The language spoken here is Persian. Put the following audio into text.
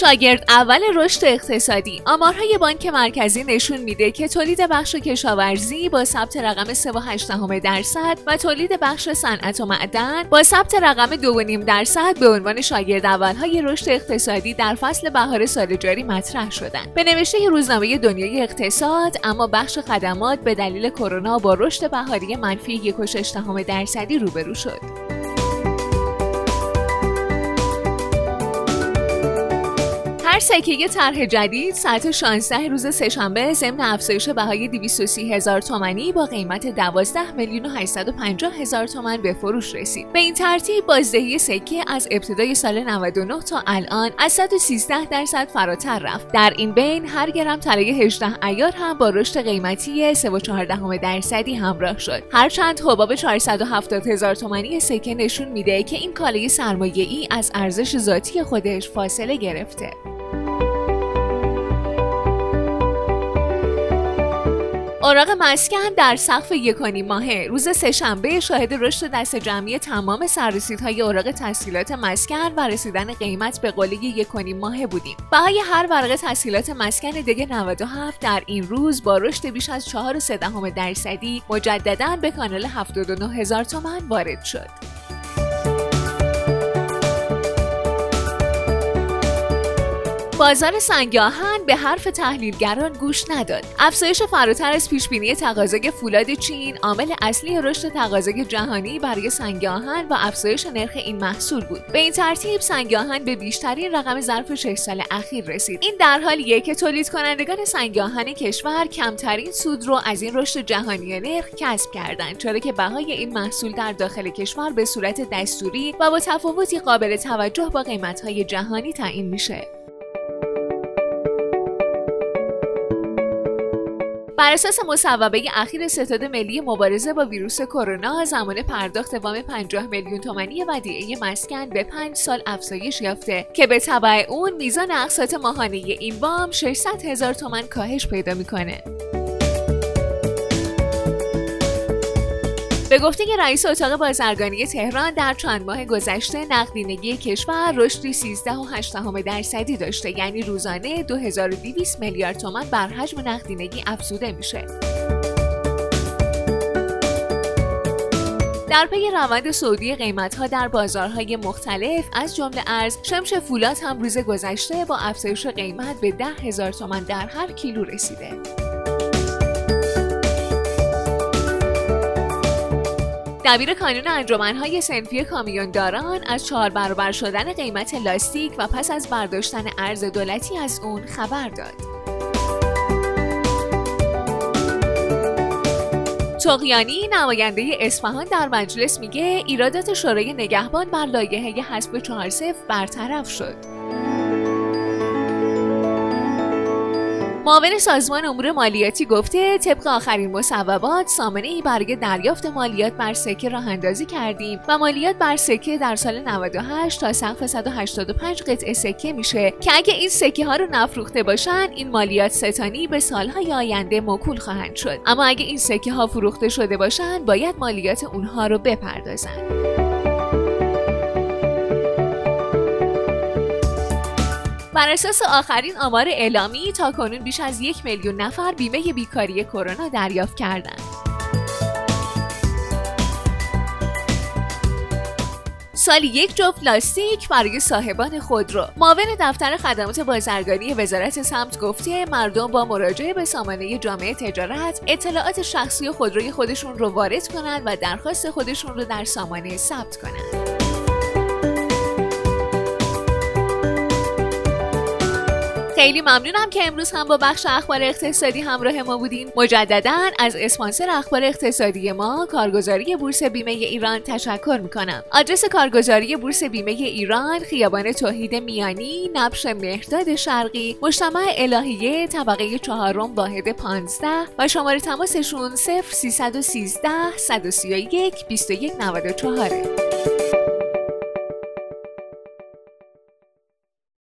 شاگرد اول رشد اقتصادی آمارهای بانک مرکزی نشون میده که تولید بخش کشاورزی با ثبت رقم 3.8 درصد و تولید بخش صنعت و معدن با ثبت رقم 2.5 درصد به عنوان شاگرد اولهای رشد اقتصادی در فصل بهار سال جاری مطرح شدند. به نوشته روزنامه دنیای اقتصاد اما بخش خدمات به دلیل کرونا با رشد بهاری منفی 1.6 درصدی روبرو شد. هر سکه طرح جدید ساعت 16 روز سهشنبه ضمن افزایش بهای 230 هزار تومانی با قیمت 12 میلیون و 850 هزار تومن به فروش رسید. به این ترتیب بازدهی سکه از ابتدای سال 99 تا الان از 113 درصد فراتر رفت. در این بین هر گرم طلای 18 ایار هم با رشد قیمتی 3.4 درصدی همراه شد. هرچند حباب 470 هزار تومانی سکه نشون میده که این کالای سرمایه‌ای از ارزش ذاتی خودش فاصله گرفته. اوراق مسکن در سقف یکانی ماهه روز سهشنبه شاهد رشد دست جمعی تمام سررسیدهای اوراق تسهیلات مسکن و رسیدن قیمت به قله یکانی ماهه بودیم. بهای هر ورقه تسهیلات مسکن دیگه 97 در این روز با رشد بیش از 4.3 درصدی مجددا به کانال 79 هزار تومان وارد شد. بازار سنگ آهن به حرف تحلیلگران گوش نداد. افزایش فراتر از پیشبینی تقاضای فولاد چین عامل اصلی رشد تقاضای جهانی برای سنگ آهن و افزایش نرخ این محصول بود. به این ترتیب سنگ آهن به بیشترین رقم ظرف 6 سال اخیر رسید. این در حالیه که تولید کنندگان سنگ آهن کشور کمترین سود رو از این رشد جهانی نرخ کسب کردند چرا که بهای این محصول در داخل کشور به صورت دستوری و با تفاوتی قابل توجه با قیمت‌های جهانی تعیین میشه. بر اساس مصوبه اخیر ستاد ملی مبارزه با ویروس کرونا زمان پرداخت وام 50 میلیون تومانی ودیعه مسکن به 5 سال افزایش یافته که به تبع اون میزان اقساط ماهانه این وام 600 هزار تومن کاهش پیدا می‌کنه. به گفته رئیس اتاق بازرگانی تهران در چند ماه گذشته نقدینگی کشور رشدی 13.8 درصدی داشته یعنی روزانه 2200 میلیارد تومان بر حجم نقدینگی افزوده میشه. در پی روند سعودی قیمتها در بازارهای مختلف از جمله ارز شمش فولاد هم روز گذشته با افزایش قیمت به 10 هزار تومان در هر کیلو رسیده. دبیر کانون انجمنهای سنفی کامیونداران از چهار برابر شدن قیمت لاستیک و پس از برداشتن ارز دولتی از اون خبر داد. تقیانی نماینده اصفهان در مجلس میگه ایرادات شورای نگهبان بر لایحه حسب چهار برطرف شد. معاون سازمان امور مالیاتی گفته طبق آخرین مصوبات سامانه ای برای دریافت مالیات بر سکه راه اندازی کردیم و مالیات بر سکه در سال 98 تا سقف 185 قطعه سکه میشه که اگه این سکه ها رو نفروخته باشن این مالیات ستانی به سالهای آینده موکول خواهند شد. اما اگه این سکه ها فروخته شده باشن باید مالیات اونها رو بپردازند بر اساس آخرین آمار اعلامی تا کنون بیش از یک میلیون نفر بیمه بیکاری کرونا دریافت کردند. سالی یک جفت لاستیک برای صاحبان خودرو معاون دفتر خدمات بازرگانی وزارت سمت گفته مردم با مراجعه به سامانه جامعه تجارت اطلاعات شخصی خودروی خودشون رو وارد کنند و درخواست خودشون رو در سامانه ثبت کنند خیلی ممنونم که امروز هم با بخش اخبار اقتصادی همراه ما بودین. مجددا از اسپانسر اخبار اقتصادی ما کارگزاری بورس بیمه ایران تشکر می‌کنم. آدرس کارگزاری بورس بیمه ایران خیابان توحید میانی نبش مهرداد شرقی مجتمع الهیه طبقه چهارم واحد 15 و شماره تماسشون 0313 131 2194